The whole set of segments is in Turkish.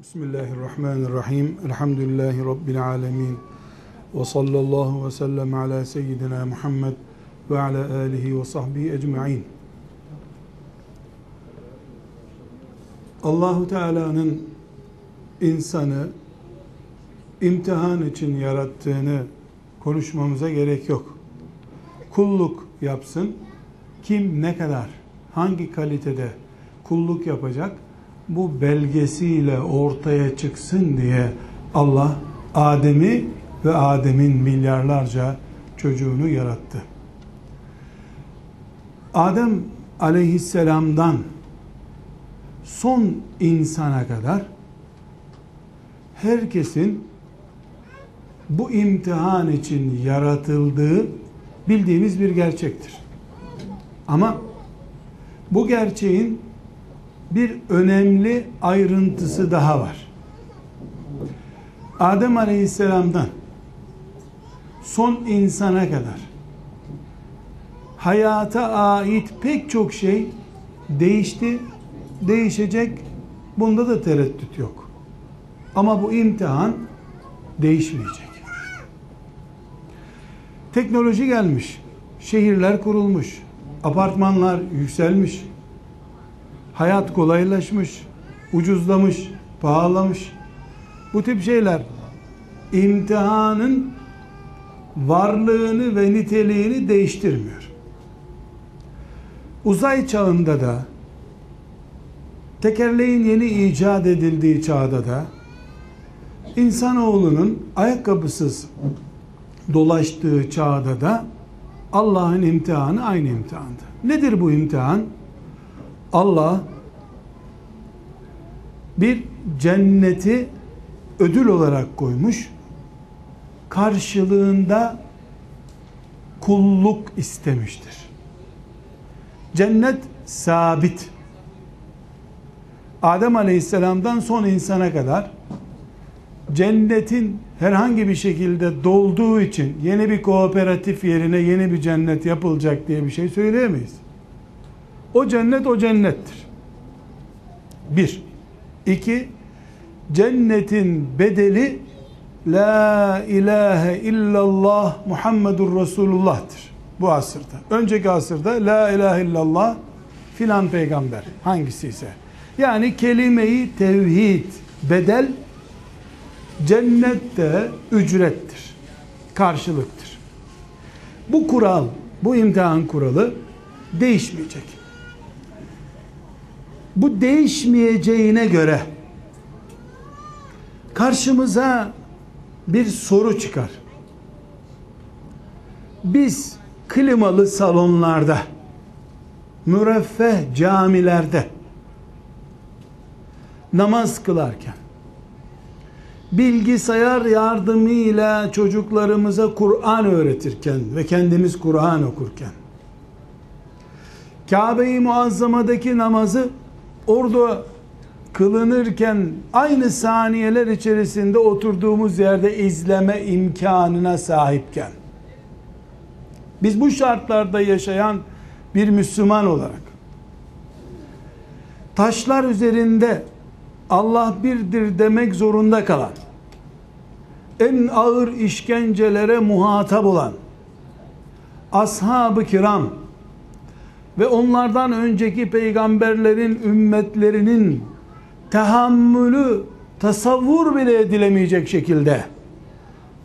Bismillahirrahmanirrahim. Elhamdülillahi Rabbil alemin. Ve sallallahu ve sellem ala seyyidina Muhammed ve ala alihi ve sahbihi ecma'in. Allahu Teala'nın insanı imtihan için yarattığını konuşmamıza gerek yok. Kulluk yapsın. Kim ne kadar, hangi kalitede kulluk yapacak bu belgesiyle ortaya çıksın diye Allah Adem'i ve Adem'in milyarlarca çocuğunu yarattı. Adem aleyhisselamdan son insana kadar herkesin bu imtihan için yaratıldığı bildiğimiz bir gerçektir. Ama bu gerçeğin bir önemli ayrıntısı daha var. Adem Aleyhisselam'dan son insana kadar hayata ait pek çok şey değişti, değişecek. Bunda da tereddüt yok. Ama bu imtihan değişmeyecek. Teknoloji gelmiş, şehirler kurulmuş, apartmanlar yükselmiş, hayat kolaylaşmış, ucuzlamış, pahalanmış. Bu tip şeyler imtihanın varlığını ve niteliğini değiştirmiyor. Uzay çağında da tekerleğin yeni icat edildiği çağda da insanoğlunun ayakkabısız dolaştığı çağda da Allah'ın imtihanı aynı imtihandı. Nedir bu imtihan? Allah bir cenneti ödül olarak koymuş. Karşılığında kulluk istemiştir. Cennet sabit. Adem Aleyhisselam'dan son insana kadar cennetin herhangi bir şekilde dolduğu için yeni bir kooperatif yerine yeni bir cennet yapılacak diye bir şey söyleyemeyiz. O cennet o cennettir. Bir. İki. Cennetin bedeli La ilahe illallah Muhammedur Resulullah'tır. Bu asırda. Önceki asırda La ilahe illallah filan peygamber. Hangisi ise. Yani kelimeyi tevhid bedel cennette ücrettir. Karşılıktır. Bu kural, bu imtihan kuralı değişmeyecek bu değişmeyeceğine göre karşımıza bir soru çıkar. Biz klimalı salonlarda, müreffeh camilerde namaz kılarken bilgisayar yardımıyla çocuklarımıza Kur'an öğretirken ve kendimiz Kur'an okurken Kabe-i Muazzama'daki namazı orada kılınırken aynı saniyeler içerisinde oturduğumuz yerde izleme imkanına sahipken biz bu şartlarda yaşayan bir Müslüman olarak taşlar üzerinde Allah birdir demek zorunda kalan en ağır işkencelere muhatap olan ashab-ı kiram ve onlardan önceki peygamberlerin ümmetlerinin tahammülü tasavvur bile edilemeyecek şekilde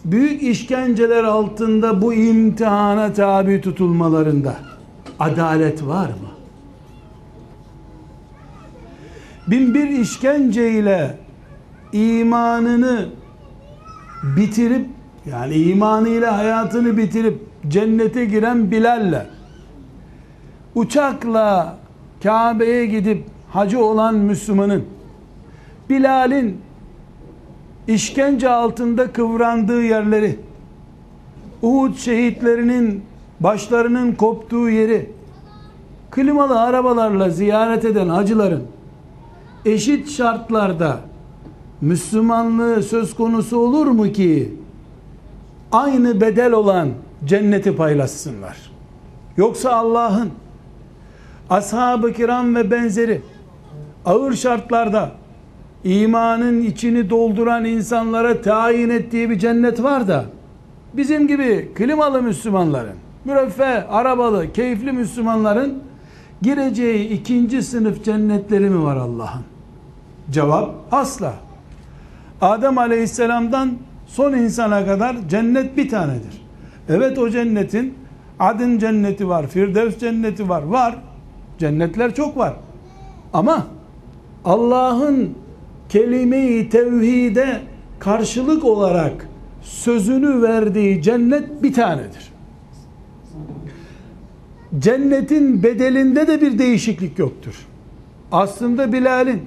büyük işkenceler altında bu imtihana tabi tutulmalarında adalet var mı? Bin bir işkenceyle imanını bitirip yani imanıyla hayatını bitirip cennete giren Bilal'le uçakla Kabe'ye gidip hacı olan Müslümanın Bilal'in işkence altında kıvrandığı yerleri Uhud şehitlerinin başlarının koptuğu yeri klimalı arabalarla ziyaret eden hacıların eşit şartlarda Müslümanlığı söz konusu olur mu ki aynı bedel olan cenneti paylaşsınlar? Yoksa Allah'ın ashab-ı kiram ve benzeri ağır şartlarda imanın içini dolduran insanlara tayin ettiği bir cennet var da bizim gibi klimalı Müslümanların, müreffeh, arabalı, keyifli Müslümanların gireceği ikinci sınıf cennetleri mi var Allah'ın? Cevap asla. Adem Aleyhisselam'dan son insana kadar cennet bir tanedir. Evet o cennetin Adın cenneti var, Firdevs cenneti var. Var. Cennetler çok var. Ama Allah'ın kelime-i tevhide karşılık olarak sözünü verdiği cennet bir tanedir. Cennetin bedelinde de bir değişiklik yoktur. Aslında Bilal'in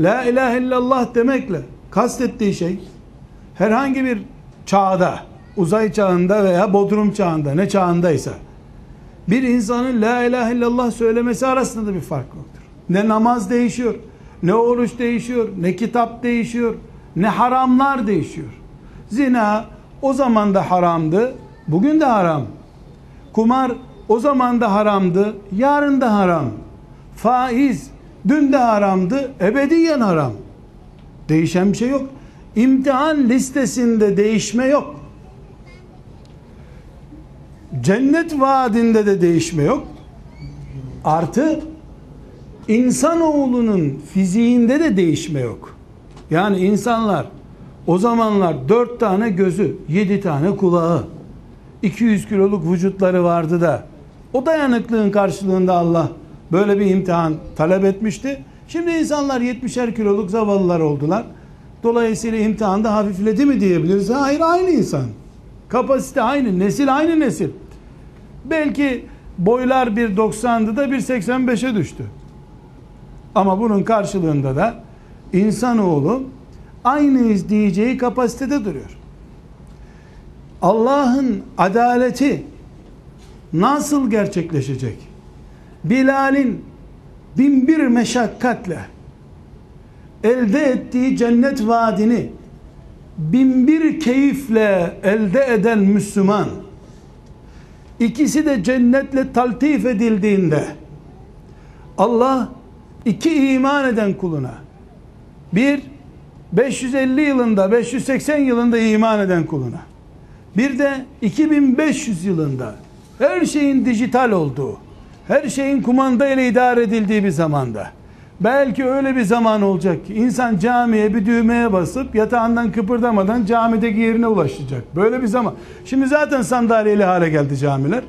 La ilahe illallah demekle kastettiği şey herhangi bir çağda, uzay çağında veya bodrum çağında ne çağındaysa bir insanın la ilahe illallah söylemesi arasında da bir fark yoktur. Ne namaz değişiyor, ne oruç değişiyor, ne kitap değişiyor, ne haramlar değişiyor. Zina o zaman da haramdı, bugün de haram. Kumar o zaman da haramdı, yarın da haram. Faiz dün de haramdı, ebediyen haram. Değişen bir şey yok. İmtihan listesinde değişme yok. Cennet vaadinde de değişme yok. Artı insanoğlunun fiziğinde de değişme yok. Yani insanlar o zamanlar dört tane gözü, yedi tane kulağı, 200 kiloluk vücutları vardı da o dayanıklığın karşılığında Allah böyle bir imtihan talep etmişti. Şimdi insanlar 70'er kiloluk zavallılar oldular. Dolayısıyla imtihanda hafifledi mi diyebiliriz? Hayır aynı insan. Kapasite aynı, nesil aynı nesil. Belki boylar 1.90'dı da 1.85'e düştü. Ama bunun karşılığında da insanoğlu aynıyız diyeceği kapasitede duruyor. Allah'ın adaleti nasıl gerçekleşecek? Bilal'in binbir meşakkatle elde ettiği cennet vaadini binbir keyifle elde eden Müslüman İkisi de cennetle taltif edildiğinde Allah iki iman eden kuluna bir 550 yılında 580 yılında iman eden kuluna bir de 2500 yılında her şeyin dijital olduğu her şeyin kumanda ile idare edildiği bir zamanda belki öyle bir zaman olacak ki insan camiye bir düğmeye basıp yatağından kıpırdamadan camideki yerine ulaşacak. Böyle bir zaman. Şimdi zaten sandalyeli hale geldi camiler.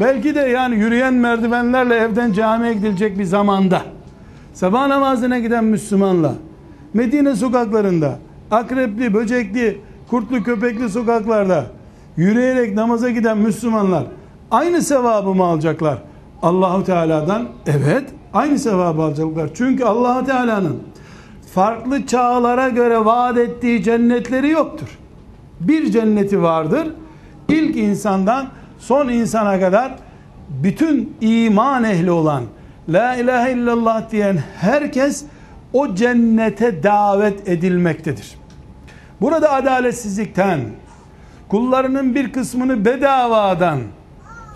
Belki de yani yürüyen merdivenlerle evden camiye gidilecek bir zamanda sabah namazına giden Müslümanla Medine sokaklarında akrepli, böcekli, kurtlu, köpekli sokaklarda yürüyerek namaza giden Müslümanlar aynı sevabı mı alacaklar? Allahu Teala'dan evet aynı sevabı alacaklar. Çünkü allah Teala'nın farklı çağlara göre vaat ettiği cennetleri yoktur. Bir cenneti vardır. İlk insandan son insana kadar bütün iman ehli olan La ilahe illallah diyen herkes o cennete davet edilmektedir. Burada adaletsizlikten, kullarının bir kısmını bedavadan,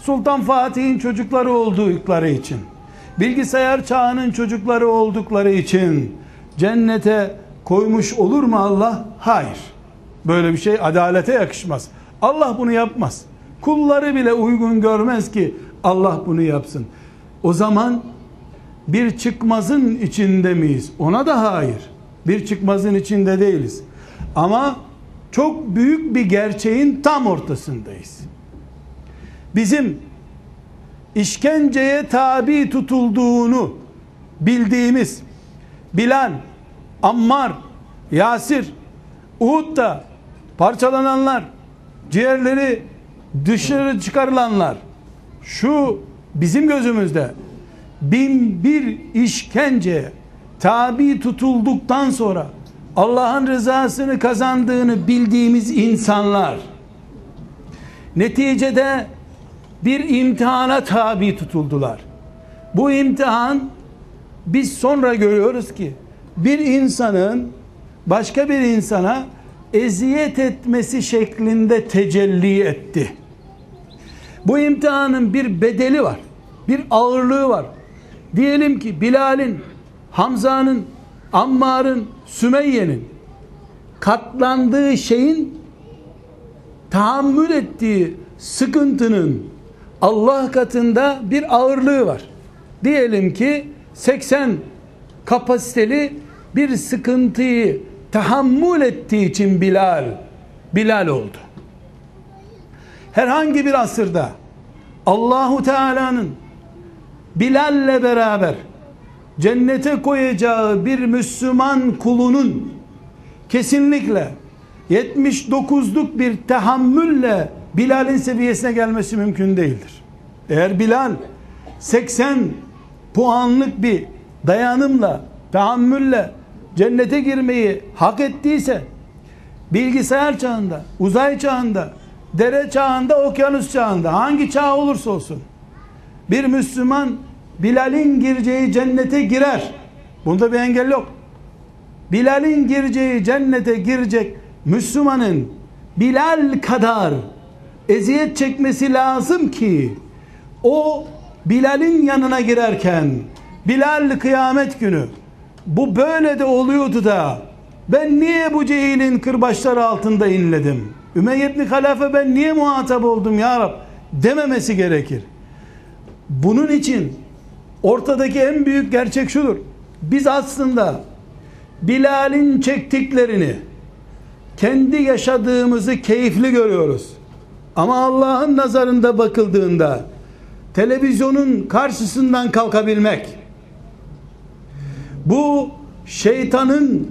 Sultan Fatih'in çocukları oldukları için, bilgisayar çağının çocukları oldukları için cennete koymuş olur mu Allah? Hayır. Böyle bir şey adalete yakışmaz. Allah bunu yapmaz. Kulları bile uygun görmez ki Allah bunu yapsın. O zaman bir çıkmazın içinde miyiz? Ona da hayır. Bir çıkmazın içinde değiliz. Ama çok büyük bir gerçeğin tam ortasındayız. Bizim işkenceye tabi tutulduğunu bildiğimiz Bilal, Ammar, Yasir, Uhud'da parçalananlar, ciğerleri dışarı çıkarılanlar, şu bizim gözümüzde bin bir işkence tabi tutulduktan sonra Allah'ın rızasını kazandığını bildiğimiz insanlar neticede bir imtihana tabi tutuldular. Bu imtihan biz sonra görüyoruz ki bir insanın başka bir insana eziyet etmesi şeklinde tecelli etti. Bu imtihanın bir bedeli var. Bir ağırlığı var. Diyelim ki Bilal'in, Hamza'nın, Ammar'ın, Sümeyye'nin katlandığı şeyin tahammül ettiği sıkıntının Allah katında bir ağırlığı var. Diyelim ki 80 kapasiteli bir sıkıntıyı tahammül ettiği için Bilal Bilal oldu. Herhangi bir asırda Allahu Teala'nın Bilal'le beraber cennete koyacağı bir Müslüman kulunun kesinlikle 79'luk bir tahammülle Bilal'in seviyesine gelmesi mümkün değildir. Eğer Bilal 80 puanlık bir dayanımla, tahammülle cennete girmeyi hak ettiyse bilgisayar çağında, uzay çağında, dere çağında, okyanus çağında hangi çağ olursa olsun bir Müslüman Bilal'in gireceği cennete girer. Bunda bir engel yok. Bilal'in gireceği cennete girecek Müslümanın Bilal kadar eziyet çekmesi lazım ki o Bilal'in yanına girerken Bilal kıyamet günü bu böyle de oluyordu da ben niye bu cehilin kırbaçları altında inledim? Ümeyye ibn Halafe ben niye muhatap oldum ya Rab? Dememesi gerekir. Bunun için ortadaki en büyük gerçek şudur. Biz aslında Bilal'in çektiklerini kendi yaşadığımızı keyifli görüyoruz. Ama Allah'ın nazarında bakıldığında televizyonun karşısından kalkabilmek bu şeytanın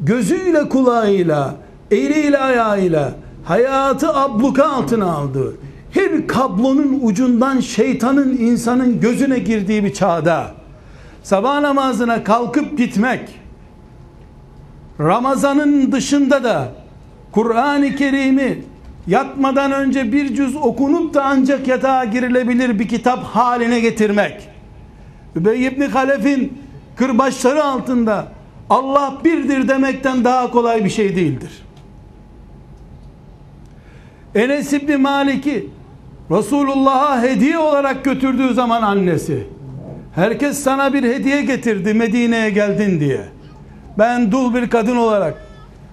gözüyle kulağıyla eliyle ayağıyla hayatı abluka altına aldığı her kablonun ucundan şeytanın insanın gözüne girdiği bir çağda sabah namazına kalkıp gitmek Ramazanın dışında da Kur'an-ı Kerim'i yatmadan önce bir cüz okunup da ancak yatağa girilebilir bir kitap haline getirmek. Übey ibn Halef'in kırbaçları altında Allah birdir demekten daha kolay bir şey değildir. Enes İbni Malik'i Resulullah'a hediye olarak götürdüğü zaman annesi herkes sana bir hediye getirdi Medine'ye geldin diye ben dul bir kadın olarak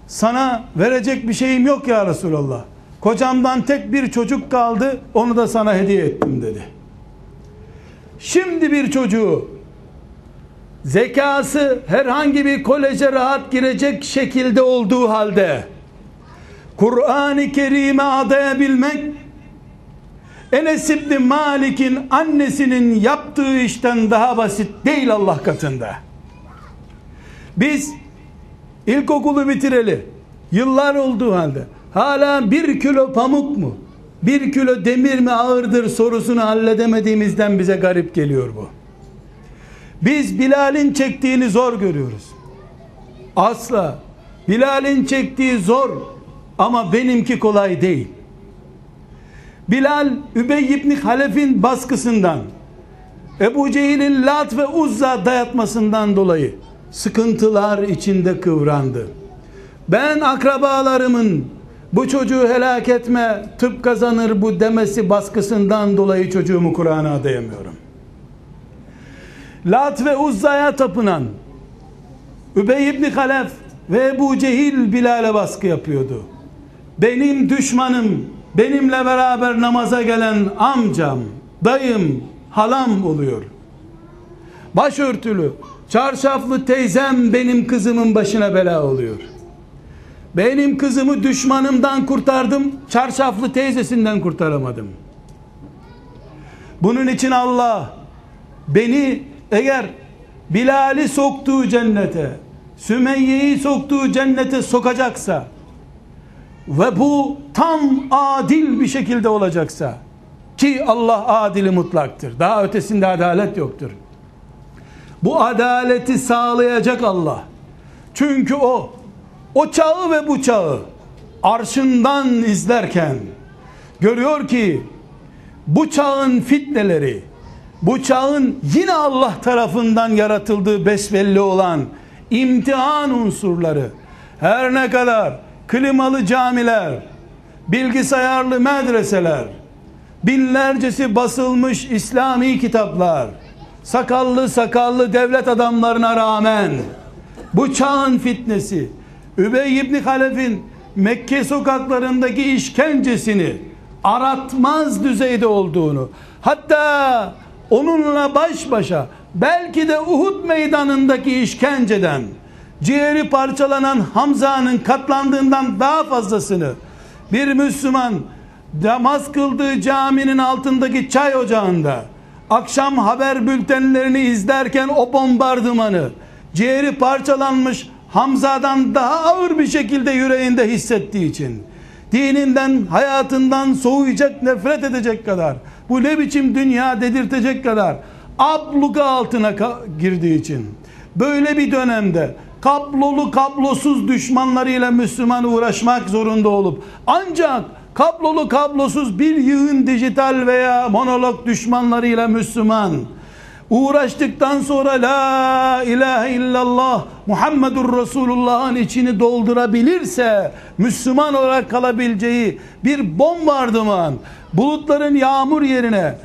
sana verecek bir şeyim yok ya Resulallah kocamdan tek bir çocuk kaldı onu da sana hediye ettim dedi. Şimdi bir çocuğu zekası herhangi bir koleje rahat girecek şekilde olduğu halde Kur'an-ı Kerim'e adayabilmek Enes İbni Malik'in annesinin yaptığı işten daha basit değil Allah katında. Biz ilkokulu bitireli yıllar olduğu halde hala bir kilo pamuk mu bir kilo demir mi ağırdır sorusunu halledemediğimizden bize garip geliyor bu. Biz Bilal'in çektiğini zor görüyoruz. Asla. Bilal'in çektiği zor ama benimki kolay değil. Bilal Übey ibn Halef'in baskısından Ebu Cehil'in Lat ve Uzza dayatmasından dolayı sıkıntılar içinde kıvrandı. Ben akrabalarımın bu çocuğu helak etme tıp kazanır bu demesi baskısından dolayı çocuğumu Kur'an'a adayamıyorum. Lat ve Uzza'ya tapınan Übey ibn Halef ve Ebu Cehil Bilal'e baskı yapıyordu. Benim düşmanım, benimle beraber namaza gelen amcam, dayım, halam oluyor. Başörtülü, çarşaflı teyzem benim kızımın başına bela oluyor. Benim kızımı düşmanımdan kurtardım, çarşaflı teyzesinden kurtaramadım. Bunun için Allah beni eğer Bilal'i soktuğu cennete, Sümeyye'yi soktuğu cennete sokacaksa ve bu tam adil bir şekilde olacaksa ki Allah adili mutlaktır. Daha ötesinde adalet yoktur. Bu adaleti sağlayacak Allah. Çünkü o o çağı ve bu çağı arşından izlerken görüyor ki bu çağın fitneleri bu çağın yine Allah tarafından yaratıldığı besbelli olan imtihan unsurları her ne kadar klimalı camiler, bilgisayarlı medreseler, binlercesi basılmış İslami kitaplar, sakallı sakallı devlet adamlarına rağmen bu çağın fitnesi, Übey ibn Halef'in Mekke sokaklarındaki işkencesini aratmaz düzeyde olduğunu, hatta onunla baş başa belki de Uhud meydanındaki işkenceden ciğeri parçalanan Hamza'nın katlandığından daha fazlasını bir Müslüman namaz kıldığı caminin altındaki çay ocağında akşam haber bültenlerini izlerken o bombardımanı ciğeri parçalanmış Hamza'dan daha ağır bir şekilde yüreğinde hissettiği için dininden hayatından soğuyacak nefret edecek kadar bu ne biçim dünya dedirtecek kadar abluka altına girdiği için böyle bir dönemde kablolu kablosuz düşmanlarıyla Müslüman uğraşmak zorunda olup ancak kablolu kablosuz bir yığın dijital veya monolog düşmanlarıyla Müslüman uğraştıktan sonra la ilahe illallah Muhammedur Resulullah'ın içini doldurabilirse Müslüman olarak kalabileceği bir bombardıman bulutların yağmur yerine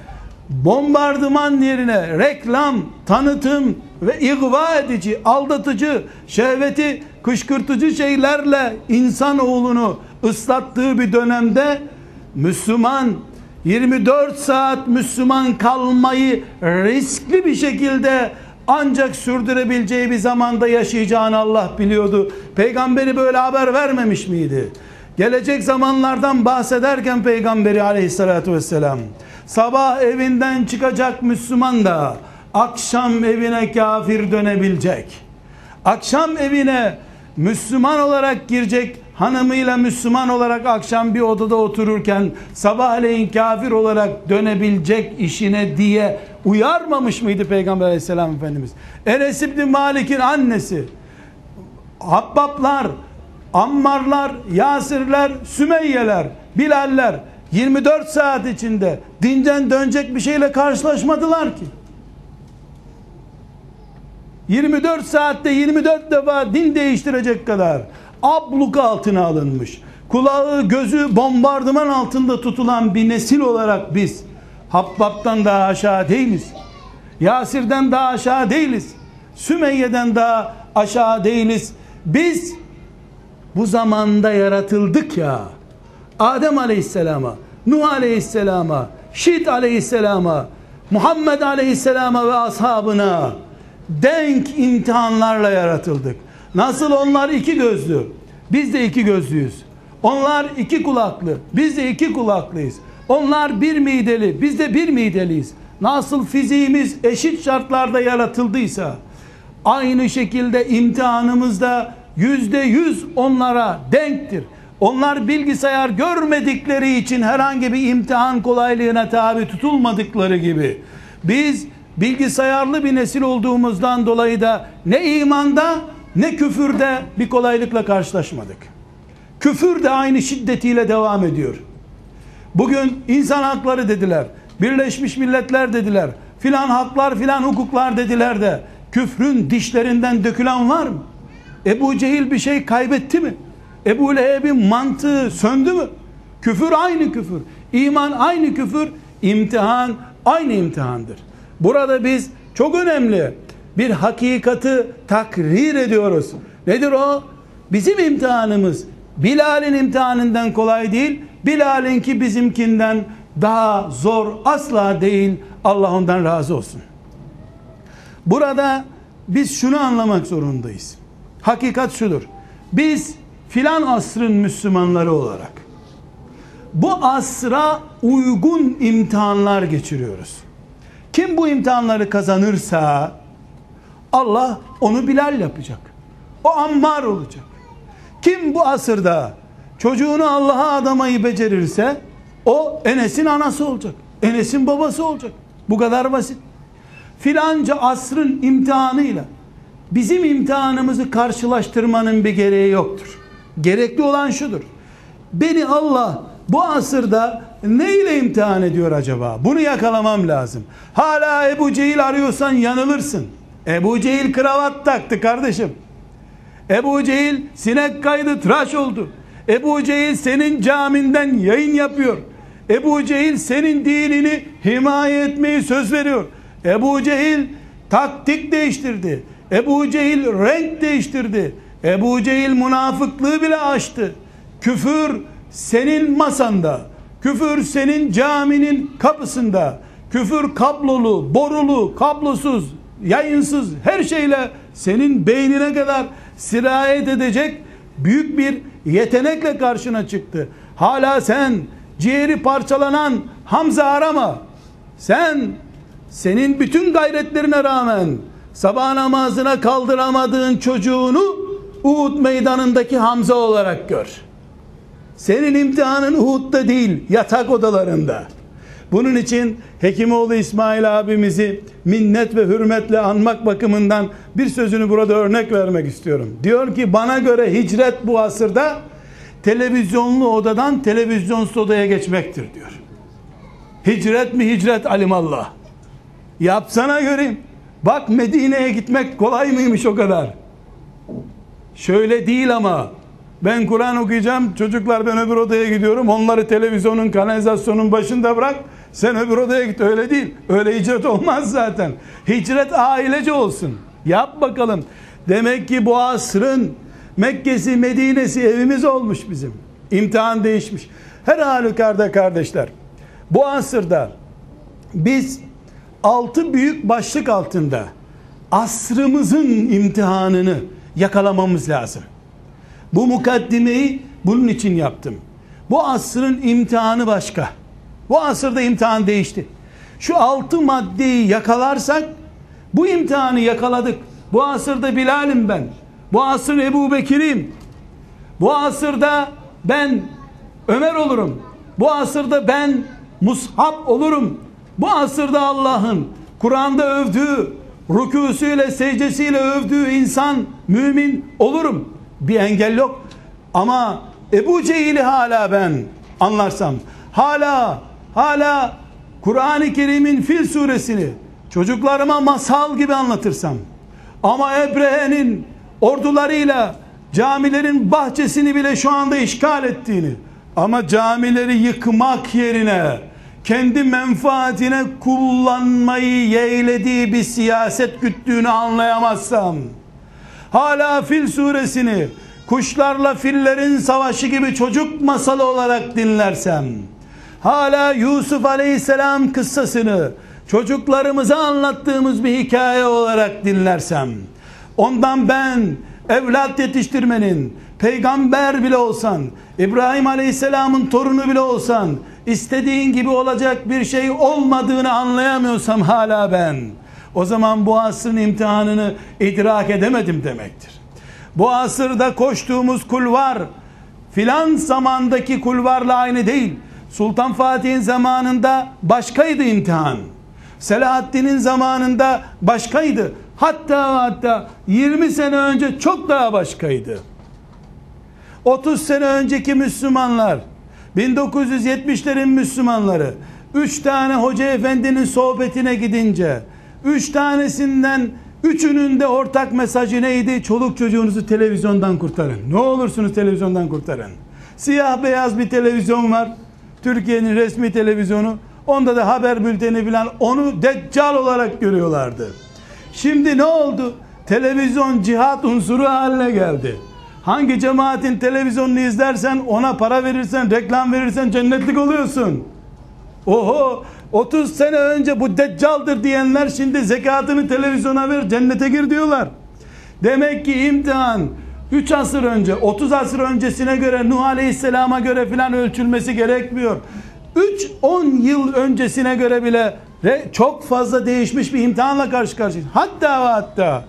bombardıman yerine reklam, tanıtım ve igva edici, aldatıcı, şehveti kışkırtıcı şeylerle insanoğlunu ıslattığı bir dönemde Müslüman 24 saat Müslüman kalmayı riskli bir şekilde ancak sürdürebileceği bir zamanda yaşayacağını Allah biliyordu. Peygamberi böyle haber vermemiş miydi? Gelecek zamanlardan bahsederken Peygamberi aleyhissalatü vesselam sabah evinden çıkacak Müslüman da akşam evine kafir dönebilecek. Akşam evine Müslüman olarak girecek hanımıyla Müslüman olarak akşam bir odada otururken sabahleyin kafir olarak dönebilecek işine diye uyarmamış mıydı Peygamber aleyhisselam Efendimiz? Enes İbni Malik'in annesi Habbaplar, Ammarlar, Yasirler, Sümeyyeler, Bilaller 24 saat içinde dinden dönecek bir şeyle karşılaşmadılar ki. 24 saatte 24 defa din değiştirecek kadar abluk altına alınmış. Kulağı gözü bombardıman altında tutulan bir nesil olarak biz Habbab'dan daha aşağı değiliz. Yasir'den daha aşağı değiliz. Sümeyye'den daha aşağı değiliz. Biz bu zamanda yaratıldık ya. Adem Aleyhisselam'a, Nuh Aleyhisselam'a, Şit Aleyhisselam'a, Muhammed Aleyhisselam'a ve ashabına denk imtihanlarla yaratıldık. Nasıl onlar iki gözlü, biz de iki gözlüyüz. Onlar iki kulaklı, biz de iki kulaklıyız. Onlar bir mideli, biz de bir mideliyiz. Nasıl fiziğimiz eşit şartlarda yaratıldıysa, aynı şekilde imtihanımızda yüzde yüz onlara denktir. Onlar bilgisayar görmedikleri için herhangi bir imtihan kolaylığına tabi tutulmadıkları gibi biz bilgisayarlı bir nesil olduğumuzdan dolayı da ne imanda ne küfürde bir kolaylıkla karşılaşmadık. Küfür de aynı şiddetiyle devam ediyor. Bugün insan hakları dediler, Birleşmiş Milletler dediler, filan haklar filan hukuklar dediler de küfrün dişlerinden dökülen var mı? Ebu Cehil bir şey kaybetti mi? Ebu Leheb'in mantığı söndü mü? Küfür aynı küfür. İman aynı küfür. imtihan aynı imtihandır. Burada biz çok önemli bir hakikati takrir ediyoruz. Nedir o? Bizim imtihanımız Bilal'in imtihanından kolay değil. Bilal'in ki bizimkinden daha zor asla değil. Allah ondan razı olsun. Burada biz şunu anlamak zorundayız. Hakikat şudur. Biz filan asrın Müslümanları olarak bu asra uygun imtihanlar geçiriyoruz. Kim bu imtihanları kazanırsa Allah onu Bilal yapacak. O Ammar olacak. Kim bu asırda çocuğunu Allah'a adamayı becerirse o Enes'in anası olacak. Enes'in babası olacak. Bu kadar basit. Filanca asrın imtihanıyla bizim imtihanımızı karşılaştırmanın bir gereği yoktur. Gerekli olan şudur. Beni Allah bu asırda ne ile imtihan ediyor acaba? Bunu yakalamam lazım. Hala Ebu Cehil arıyorsan yanılırsın. Ebu Cehil kravat taktı kardeşim. Ebu Cehil sinek kaydı tıraş oldu. Ebu Cehil senin caminden yayın yapıyor. Ebu Cehil senin dinini himaye etmeyi söz veriyor. Ebu Cehil taktik değiştirdi. Ebu Cehil renk değiştirdi. Ebu Cehil münafıklığı bile açtı. Küfür senin masanda. Küfür senin caminin kapısında. Küfür kablolu, borulu, kablosuz, yayınsız her şeyle senin beynine kadar sirayet edecek büyük bir yetenekle karşına çıktı. Hala sen ciğeri parçalanan Hamza arama. Sen senin bütün gayretlerine rağmen sabah namazına kaldıramadığın çocuğunu Uhud meydanındaki Hamza olarak gör. Senin imtihanın Uhud'da değil, yatak odalarında. Bunun için Hekimoğlu İsmail abimizi minnet ve hürmetle anmak bakımından bir sözünü burada örnek vermek istiyorum. Diyor ki bana göre hicret bu asırda televizyonlu odadan televizyonsuz odaya geçmektir diyor. Hicret mi hicret alimallah. Yapsana göreyim. Bak Medine'ye gitmek kolay mıymış o kadar. Şöyle değil ama ben Kur'an okuyacağım çocuklar ben öbür odaya gidiyorum onları televizyonun kanalizasyonun başında bırak sen öbür odaya git öyle değil öyle hicret olmaz zaten hicret ailece olsun yap bakalım demek ki bu asrın Mekke'si Medine'si evimiz olmuş bizim imtihan değişmiş her halükarda kardeşler bu asırda biz altı büyük başlık altında asrımızın imtihanını yakalamamız lazım. Bu mukaddimeyi bunun için yaptım. Bu asrın imtihanı başka. Bu asırda imtihan değişti. Şu altı maddeyi yakalarsak bu imtihanı yakaladık. Bu asırda Bilal'im ben. Bu asır Ebu Bekir'im. Bu asırda ben Ömer olurum. Bu asırda ben Mushab olurum. Bu asırda Allah'ın Kur'an'da övdüğü, rükûsüyle, secdesiyle övdüğü insan, mümin olurum. Bir engel yok. Ama Ebu Cehil'i hala ben anlarsam, hala, hala Kur'an-ı Kerim'in Fil suresini çocuklarıma masal gibi anlatırsam, ama Ebrehe'nin ordularıyla camilerin bahçesini bile şu anda işgal ettiğini, ama camileri yıkmak yerine, kendi menfaatine kullanmayı yeğlediği bir siyaset güttüğünü anlayamazsam, hala Fil suresini kuşlarla fillerin savaşı gibi çocuk masalı olarak dinlersem, hala Yusuf aleyhisselam kıssasını çocuklarımıza anlattığımız bir hikaye olarak dinlersem, ondan ben evlat yetiştirmenin, peygamber bile olsan, İbrahim aleyhisselamın torunu bile olsan, istediğin gibi olacak bir şey olmadığını anlayamıyorsam hala ben, o zaman bu asrın imtihanını idrak edemedim demektir. Bu asırda koştuğumuz kulvar, filan zamandaki kulvarla aynı değil. Sultan Fatih'in zamanında başkaydı imtihan. Selahaddin'in zamanında başkaydı. Hatta hatta 20 sene önce çok daha başkaydı. 30 sene önceki Müslümanlar 1970'lerin Müslümanları 3 tane hoca efendinin sohbetine gidince 3 tanesinden üçünün de ortak mesajı neydi? Çoluk çocuğunuzu televizyondan kurtarın. Ne olursunuz televizyondan kurtarın. Siyah beyaz bir televizyon var. Türkiye'nin resmi televizyonu. Onda da haber bülteni falan onu deccal olarak görüyorlardı. Şimdi ne oldu? Televizyon cihat unsuru haline geldi. Hangi cemaatin televizyonunu izlersen ona para verirsen reklam verirsen cennetlik oluyorsun. Oho 30 sene önce bu deccaldır diyenler şimdi zekatını televizyona ver cennete gir diyorlar. Demek ki imtihan 3 asır önce 30 asır öncesine göre Nuh Aleyhisselam'a göre filan ölçülmesi gerekmiyor. 3-10 yıl öncesine göre bile çok fazla değişmiş bir imtihanla karşı karşıyayız. Hatta hatta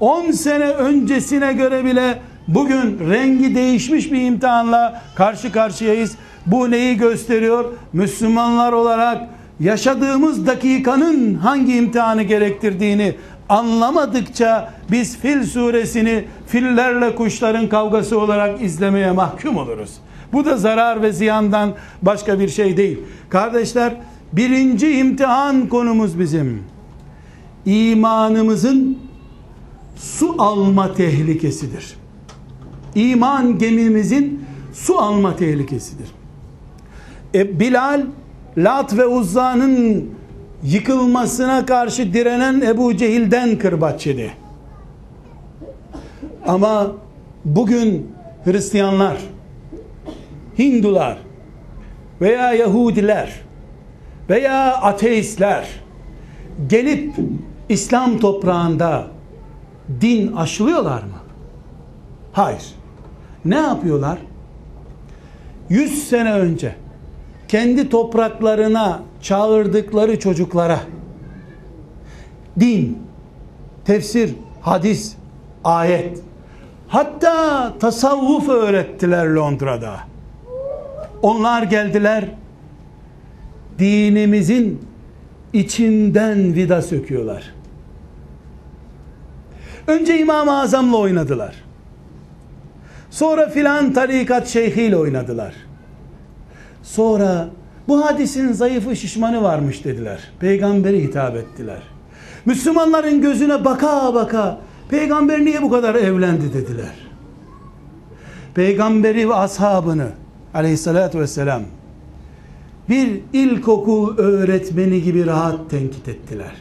10 sene öncesine göre bile bugün rengi değişmiş bir imtihanla karşı karşıyayız. Bu neyi gösteriyor? Müslümanlar olarak yaşadığımız dakikanın hangi imtihanı gerektirdiğini anlamadıkça biz Fil suresini fillerle kuşların kavgası olarak izlemeye mahkum oluruz. Bu da zarar ve ziyandan başka bir şey değil. Kardeşler birinci imtihan konumuz bizim. İmanımızın su alma tehlikesidir. İman gemimizin su alma tehlikesidir. E, Bilal Lat ve Uzza'nın yıkılmasına karşı direnen Ebu Cehil'den kırbaç yedi. Ama bugün Hristiyanlar, Hindular veya Yahudiler veya ateistler gelip İslam toprağında din aşılıyorlar mı? Hayır. Ne yapıyorlar? 100 sene önce kendi topraklarına çağırdıkları çocuklara din, tefsir, hadis, ayet hatta tasavvuf öğrettiler Londra'da. Onlar geldiler dinimizin içinden vida söküyorlar. Önce İmam-ı Azam'la oynadılar. Sonra filan tarikat şeyhiyle oynadılar. Sonra bu hadisin zayıfı şişmanı varmış dediler. Peygamberi hitap ettiler. Müslümanların gözüne baka baka peygamber niye bu kadar evlendi dediler. Peygamberi ve ashabını aleyhissalatü vesselam bir ilkokul öğretmeni gibi rahat tenkit ettiler.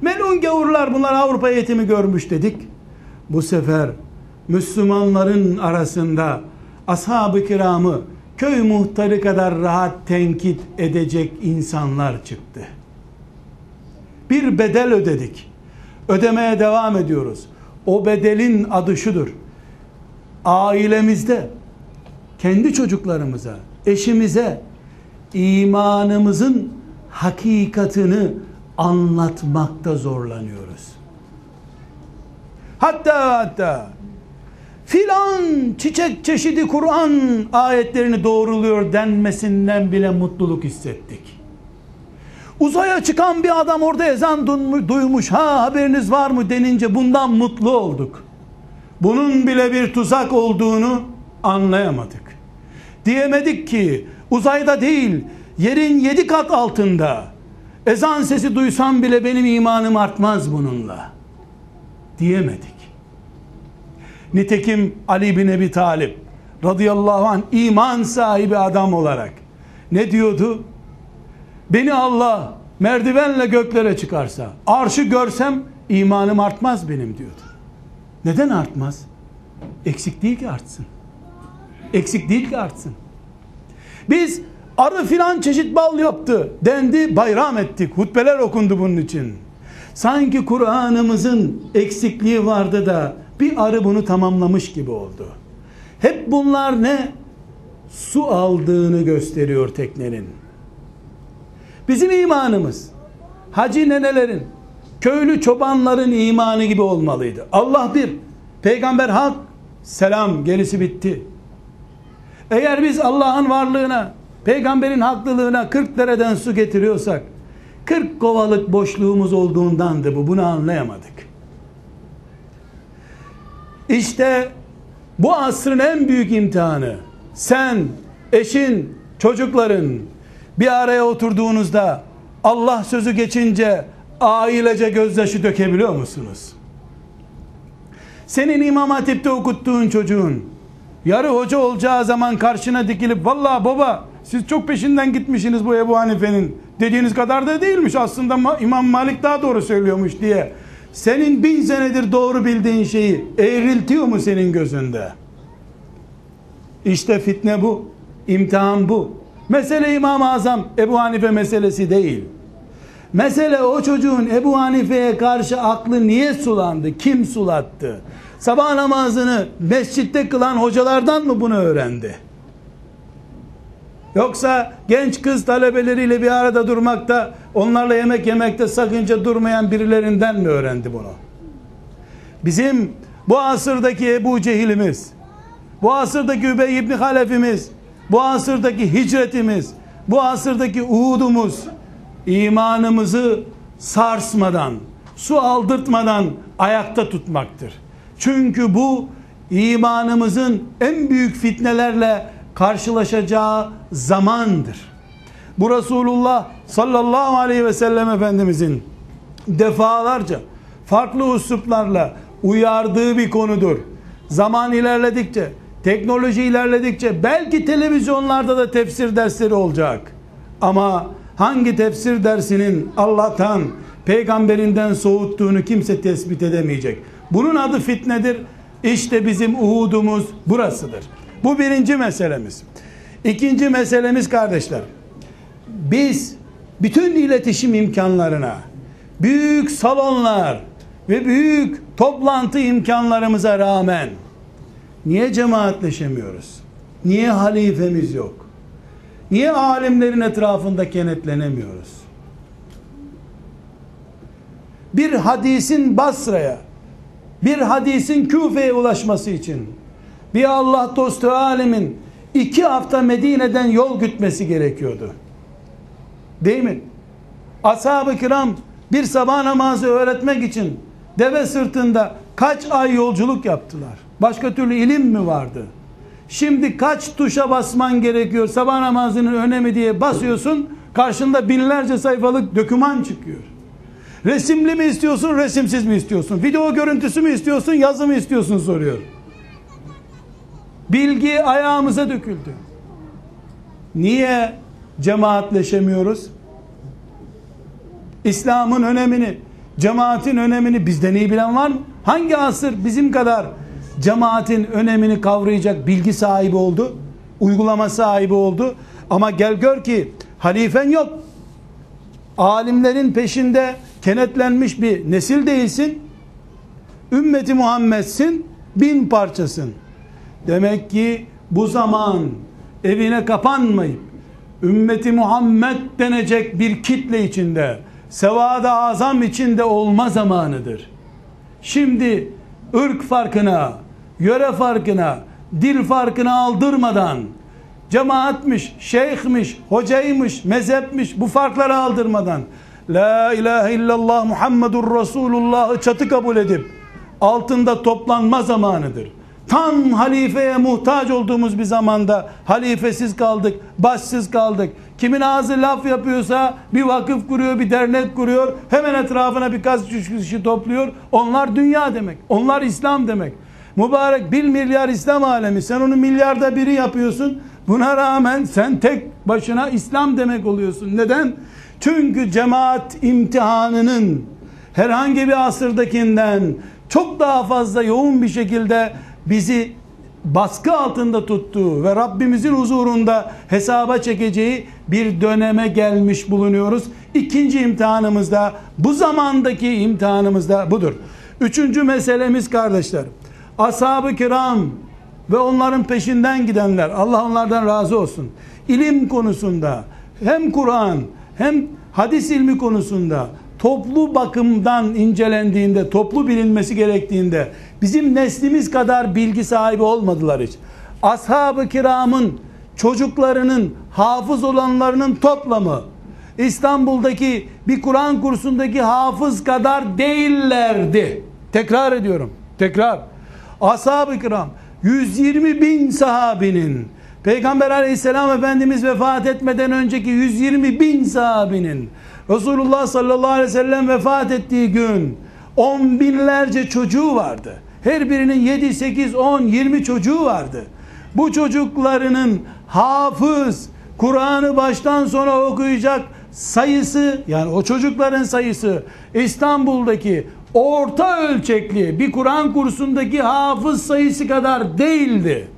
Melun gavurlar bunlar Avrupa eğitimi görmüş dedik. Bu sefer Müslümanların arasında ashab-ı kiramı köy muhtarı kadar rahat tenkit edecek insanlar çıktı. Bir bedel ödedik. Ödemeye devam ediyoruz. O bedelin adı şudur. Ailemizde kendi çocuklarımıza, eşimize imanımızın hakikatını anlatmakta zorlanıyoruz. Hatta hatta filan çiçek çeşidi Kur'an ayetlerini doğruluyor denmesinden bile mutluluk hissettik. Uzaya çıkan bir adam orada ezan duymuş ha haberiniz var mı denince bundan mutlu olduk. Bunun bile bir tuzak olduğunu anlayamadık. Diyemedik ki uzayda değil yerin yedi kat altında ezan sesi duysam bile benim imanım artmaz bununla diyemedik. Nitekim Ali bin Ebi Talip radıyallahu anh iman sahibi adam olarak ne diyordu? Beni Allah merdivenle göklere çıkarsa arşı görsem imanım artmaz benim diyordu. Neden artmaz? Eksik değil ki artsın. Eksik değil ki artsın. Biz arı filan çeşit bal yaptı dendi bayram ettik. Hutbeler okundu bunun için. Sanki Kur'an'ımızın eksikliği vardı da bir arı bunu tamamlamış gibi oldu. Hep bunlar ne? Su aldığını gösteriyor teknenin. Bizim imanımız hacı nenelerin, köylü çobanların imanı gibi olmalıydı. Allah bir, peygamber hak, selam gerisi bitti. Eğer biz Allah'ın varlığına, peygamberin haklılığına 40 dereden su getiriyorsak 40 kovalık boşluğumuz olduğundandı bu. Bunu anlayamadık. İşte bu asrın en büyük imtihanı sen, eşin, çocukların bir araya oturduğunuzda Allah sözü geçince ailece gözyaşı dökebiliyor musunuz? Senin İmam Hatip'te okuttuğun çocuğun yarı hoca olacağı zaman karşına dikilip vallahi baba siz çok peşinden gitmişsiniz bu Ebu Hanife'nin dediğiniz kadar da değilmiş aslında İmam Malik daha doğru söylüyormuş diye senin bin senedir doğru bildiğin şeyi eğriltiyor mu senin gözünde? İşte fitne bu. imtihan bu. Mesele İmam-ı Azam Ebu Hanife meselesi değil. Mesele o çocuğun Ebu Hanife'ye karşı aklı niye sulandı? Kim sulattı? Sabah namazını mescitte kılan hocalardan mı bunu öğrendi? Yoksa genç kız talebeleriyle bir arada durmakta, onlarla yemek yemekte sakınca durmayan birilerinden mi öğrendi bunu? Bizim bu asırdaki Ebu Cehil'imiz, bu asırdaki Übey İbni Halef'imiz, bu asırdaki hicretimiz, bu asırdaki Uhud'umuz imanımızı sarsmadan, su aldırtmadan ayakta tutmaktır. Çünkü bu imanımızın en büyük fitnelerle karşılaşacağı zamandır. Bu Resulullah sallallahu aleyhi ve sellem Efendimizin defalarca farklı usluplarla uyardığı bir konudur. Zaman ilerledikçe, teknoloji ilerledikçe belki televizyonlarda da tefsir dersleri olacak. Ama hangi tefsir dersinin Allah'tan, peygamberinden soğuttuğunu kimse tespit edemeyecek. Bunun adı fitnedir. İşte bizim Uhud'umuz burasıdır. Bu birinci meselemiz. İkinci meselemiz kardeşler. Biz bütün iletişim imkanlarına, büyük salonlar ve büyük toplantı imkanlarımıza rağmen niye cemaatleşemiyoruz? Niye halifemiz yok? Niye alimlerin etrafında kenetlenemiyoruz? Bir hadisin Basra'ya, bir hadisin Küfe'ye ulaşması için bir Allah dostu alimin iki hafta Medine'den yol gütmesi gerekiyordu. Değil mi? Ashab-ı kiram bir sabah namazı öğretmek için deve sırtında kaç ay yolculuk yaptılar? Başka türlü ilim mi vardı? Şimdi kaç tuşa basman gerekiyor sabah namazının önemi diye basıyorsun karşında binlerce sayfalık döküman çıkıyor. Resimli mi istiyorsun resimsiz mi istiyorsun? Video görüntüsü mü istiyorsun yazı mı istiyorsun soruyor. Bilgi ayağımıza döküldü. Niye cemaatleşemiyoruz? İslam'ın önemini, cemaatin önemini bizden iyi bilen var mı? Hangi asır bizim kadar cemaatin önemini kavrayacak bilgi sahibi oldu? Uygulama sahibi oldu. Ama gel gör ki halifen yok. Alimlerin peşinde kenetlenmiş bir nesil değilsin. Ümmeti Muhammed'sin, bin parçasın. Demek ki bu zaman evine kapanmayıp ümmeti Muhammed denecek bir kitle içinde sevada azam içinde olma zamanıdır. Şimdi ırk farkına, yöre farkına, dil farkına aldırmadan cemaatmiş, şeyhmiş, hocaymış, mezhepmiş bu farkları aldırmadan La ilahe illallah Muhammedur Resulullah'ı çatı kabul edip altında toplanma zamanıdır. Tam halifeye muhtaç olduğumuz bir zamanda halifesiz kaldık, başsız kaldık. Kimin ağzı laf yapıyorsa bir vakıf kuruyor, bir dernek kuruyor. Hemen etrafına birkaç kişi topluyor. Onlar dünya demek. Onlar İslam demek. Mübarek bir milyar İslam alemi. Sen onu milyarda biri yapıyorsun. Buna rağmen sen tek başına İslam demek oluyorsun. Neden? Çünkü cemaat imtihanının herhangi bir asırdakinden çok daha fazla yoğun bir şekilde bizi baskı altında tuttuğu ve Rabbimizin huzurunda hesaba çekeceği bir döneme gelmiş bulunuyoruz. İkinci imtihanımızda bu zamandaki imtihanımızda budur. Üçüncü meselemiz kardeşler. Ashab-ı kiram ve onların peşinden gidenler Allah onlardan razı olsun. İlim konusunda hem Kur'an hem hadis ilmi konusunda toplu bakımdan incelendiğinde, toplu bilinmesi gerektiğinde bizim neslimiz kadar bilgi sahibi olmadılar hiç. Ashab-ı kiramın çocuklarının hafız olanlarının toplamı İstanbul'daki bir Kur'an kursundaki hafız kadar değillerdi. Tekrar ediyorum. Tekrar. Ashab-ı kiram 120 bin sahabinin Peygamber aleyhisselam Efendimiz vefat etmeden önceki 120 bin sahabinin Resulullah sallallahu aleyhi ve sellem vefat ettiği gün on binlerce çocuğu vardı. Her birinin 7, 8, 10, 20 çocuğu vardı. Bu çocuklarının hafız, Kur'an'ı baştan sona okuyacak sayısı yani o çocukların sayısı İstanbul'daki orta ölçekli bir Kur'an kursundaki hafız sayısı kadar değildi.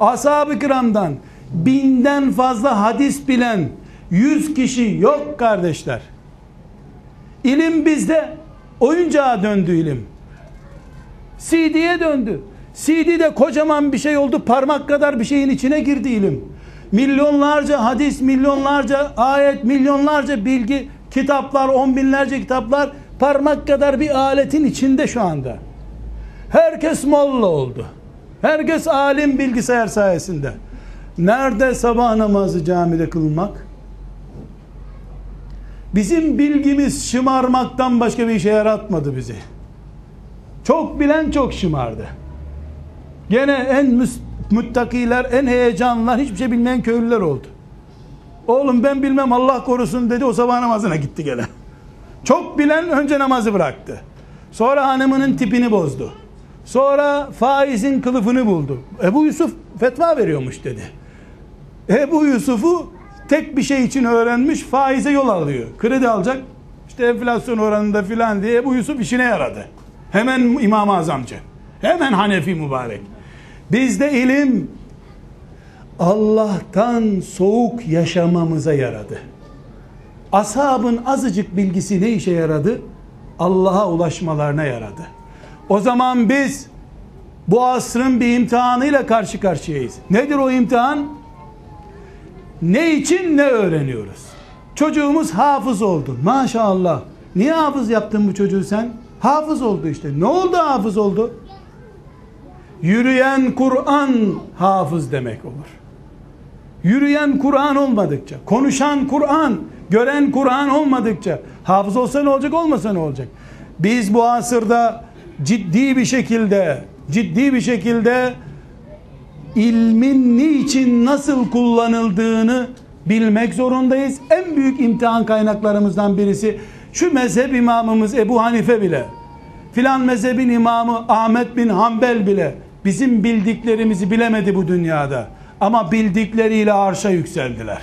Ashab-ı kiramdan binden fazla hadis bilen yüz kişi yok kardeşler. İlim bizde oyuncağa döndü ilim. CD'ye döndü. CD'de kocaman bir şey oldu. Parmak kadar bir şeyin içine girdi ilim. Milyonlarca hadis, milyonlarca ayet, milyonlarca bilgi, kitaplar, on binlerce kitaplar parmak kadar bir aletin içinde şu anda. Herkes molla oldu. Herkes alim bilgisayar sayesinde. Nerede sabah namazı camide kılmak? Bizim bilgimiz şımarmaktan başka bir işe yaratmadı bizi. Çok bilen çok şımardı. Gene en müttakiler, en heyecanlılar, hiçbir şey bilmeyen köylüler oldu. Oğlum ben bilmem Allah korusun dedi o sabah namazına gitti gene. Çok bilen önce namazı bıraktı. Sonra hanımının tipini bozdu. Sonra faizin kılıfını buldu. Ebu Yusuf fetva veriyormuş dedi. Ebu Yusuf'u tek bir şey için öğrenmiş faize yol alıyor. Kredi alacak işte enflasyon oranında filan diye Ebu Yusuf işine yaradı. Hemen İmam-ı Azamcı. Hemen Hanefi mübarek. Bizde ilim Allah'tan soğuk yaşamamıza yaradı. Ashabın azıcık bilgisi ne işe yaradı? Allah'a ulaşmalarına yaradı. O zaman biz bu asrın bir imtihanıyla karşı karşıyayız. Nedir o imtihan? Ne için ne öğreniyoruz? Çocuğumuz hafız oldu. Maşallah. Niye hafız yaptın bu çocuğu sen? Hafız oldu işte. Ne oldu hafız oldu? Yürüyen Kur'an hafız demek olur. Yürüyen Kur'an olmadıkça, konuşan Kur'an, gören Kur'an olmadıkça, hafız olsa ne olacak, olmasa ne olacak? Biz bu asırda ciddi bir şekilde, ciddi bir şekilde ilmin niçin nasıl kullanıldığını bilmek zorundayız. En büyük imtihan kaynaklarımızdan birisi şu mezhep imamımız Ebu Hanife bile filan mezhebin imamı Ahmet bin Hanbel bile bizim bildiklerimizi bilemedi bu dünyada. Ama bildikleriyle arşa yükseldiler.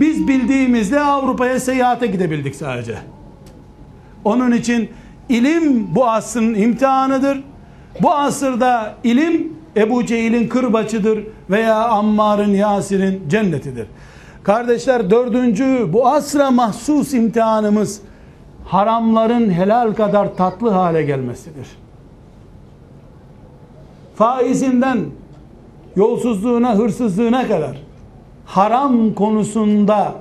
Biz bildiğimizde Avrupa'ya seyahate gidebildik sadece. Onun için ilim bu asrın imtihanıdır. Bu asırda ilim Ebu Cehil'in kırbaçıdır veya Ammar'ın Yasir'in cennetidir. Kardeşler dördüncü bu asra mahsus imtihanımız haramların helal kadar tatlı hale gelmesidir. Faizinden yolsuzluğuna, hırsızlığına kadar haram konusunda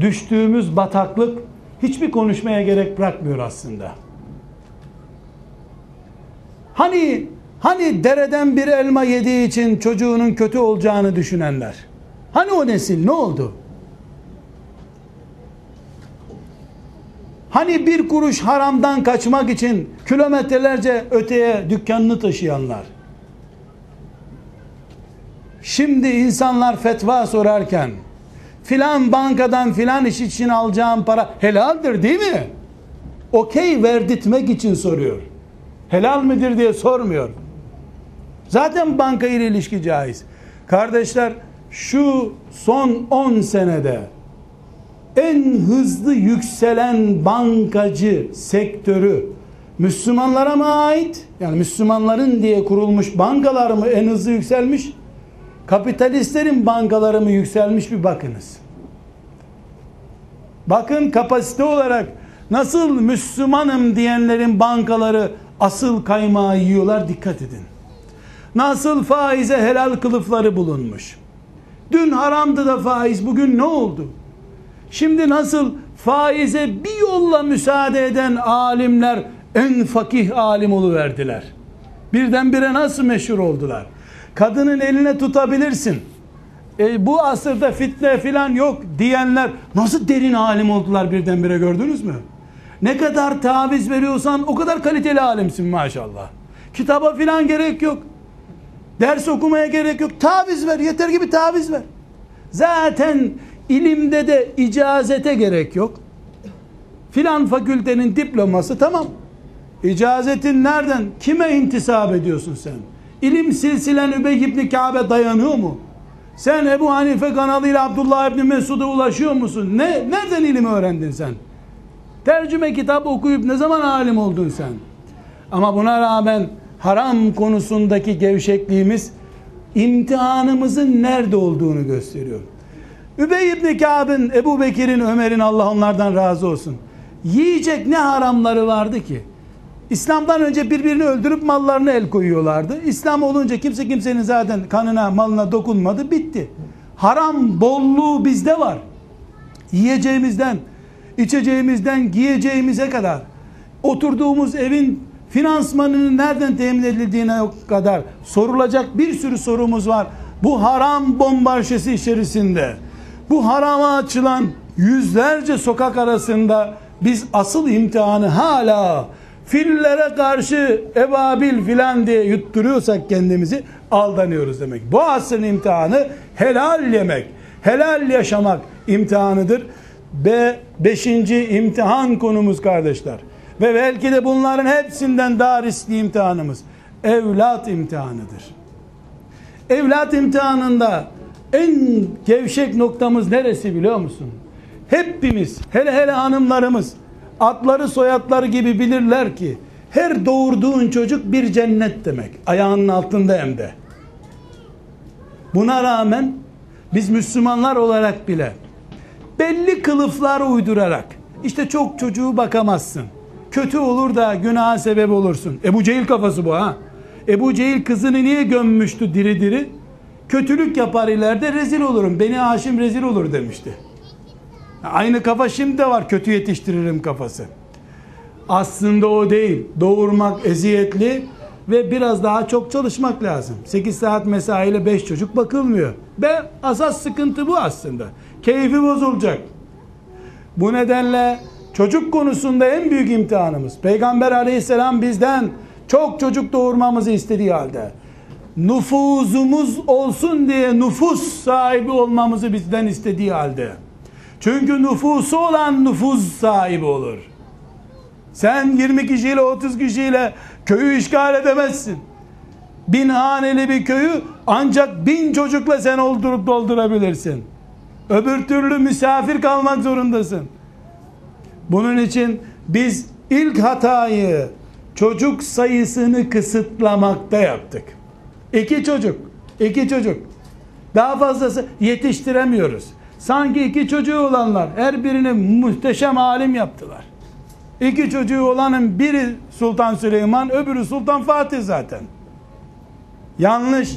düştüğümüz bataklık hiçbir konuşmaya gerek bırakmıyor aslında. Hani hani dereden bir elma yediği için çocuğunun kötü olacağını düşünenler. Hani o nesil ne oldu? Hani bir kuruş haramdan kaçmak için kilometrelerce öteye dükkanını taşıyanlar. Şimdi insanlar fetva sorarken filan bankadan filan iş için alacağım para helaldir değil mi? Okey verdirtmek için soruyor. Helal midir diye sormuyor. Zaten banka ile ilişki caiz. Kardeşler şu son 10 senede en hızlı yükselen bankacı sektörü Müslümanlara mı ait? Yani Müslümanların diye kurulmuş bankalar mı en hızlı yükselmiş? Kapitalistlerin bankaları mı yükselmiş bir bakınız. Bakın kapasite olarak nasıl Müslümanım diyenlerin bankaları asıl kaymağı yiyorlar dikkat edin. Nasıl faize helal kılıfları bulunmuş. Dün haramdı da faiz bugün ne oldu? Şimdi nasıl faize bir yolla müsaade eden alimler en fakih alim verdiler. Birdenbire nasıl meşhur oldular? Kadının eline tutabilirsin. E, bu asırda fitne filan yok diyenler nasıl derin alim oldular birdenbire gördünüz mü? Ne kadar taviz veriyorsan o kadar kaliteli alimsin maşallah. Kitaba filan gerek yok. Ders okumaya gerek yok. Taviz ver. Yeter gibi taviz ver. Zaten ilimde de icazete gerek yok. Filan fakültenin diploması tamam. İcazetin nereden? Kime intisap ediyorsun sen? İlim silsilen Übey ibn Kabe dayanıyor mu? Sen Ebu Hanife kanalıyla Abdullah ibn Mesud'a ulaşıyor musun? Ne, nereden ilim öğrendin sen? Tercüme kitap okuyup ne zaman alim oldun sen? Ama buna rağmen haram konusundaki gevşekliğimiz imtihanımızın nerede olduğunu gösteriyor. Übey ibn Kâb'ın, Ebu Bekir'in, Ömer'in Allah onlardan razı olsun. Yiyecek ne haramları vardı ki? İslam'dan önce birbirini öldürüp mallarını el koyuyorlardı. İslam olunca kimse kimsenin zaten kanına, malına dokunmadı, bitti. Haram bolluğu bizde var. Yiyeceğimizden, içeceğimizden, giyeceğimize kadar, oturduğumuz evin finansmanının nereden temin edildiğine kadar sorulacak bir sürü sorumuz var. Bu haram bombarşesi içerisinde, bu harama açılan yüzlerce sokak arasında biz asıl imtihanı hala fillere karşı ebabil filan diye yutturuyorsak kendimizi aldanıyoruz demek. Bu asrın imtihanı helal yemek, helal yaşamak imtihanıdır. Ve beşinci imtihan konumuz kardeşler. Ve belki de bunların hepsinden daha riskli imtihanımız. Evlat imtihanıdır. Evlat imtihanında en gevşek noktamız neresi biliyor musun? Hepimiz, hele hele hanımlarımız, atları soyatları gibi bilirler ki, Her doğurduğun çocuk bir cennet demek. Ayağının altında hem de. Buna rağmen biz Müslümanlar olarak bile belli kılıflar uydurarak işte çok çocuğu bakamazsın. Kötü olur da günaha sebep olursun. Ebu Cehil kafası bu ha. Ebu Cehil kızını niye gömmüştü diri diri? Kötülük yapar ileride rezil olurum. Beni Haşim rezil olur demişti. Aynı kafa şimdi de var kötü yetiştiririm kafası. Aslında o değil. Doğurmak eziyetli ve biraz daha çok çalışmak lazım. 8 saat mesaiyle 5 çocuk bakılmıyor. Ve asas sıkıntı bu aslında. Keyfi bozulacak. Bu nedenle çocuk konusunda en büyük imtihanımız. Peygamber aleyhisselam bizden çok çocuk doğurmamızı istediği halde nüfuzumuz olsun diye nüfus sahibi olmamızı bizden istediği halde. Çünkü nüfusu olan nüfuz sahibi olur. Sen 20 kişiyle 30 kişiyle köyü işgal edemezsin. Bin haneli bir köyü ancak bin çocukla sen oldurup doldurabilirsin. Öbür türlü misafir kalmak zorundasın. Bunun için biz ilk hatayı çocuk sayısını kısıtlamakta yaptık. İki çocuk, iki çocuk. Daha fazlası yetiştiremiyoruz. Sanki iki çocuğu olanlar her birini muhteşem alim yaptılar. İki çocuğu olanın biri Sultan Süleyman, öbürü Sultan Fatih zaten. Yanlış.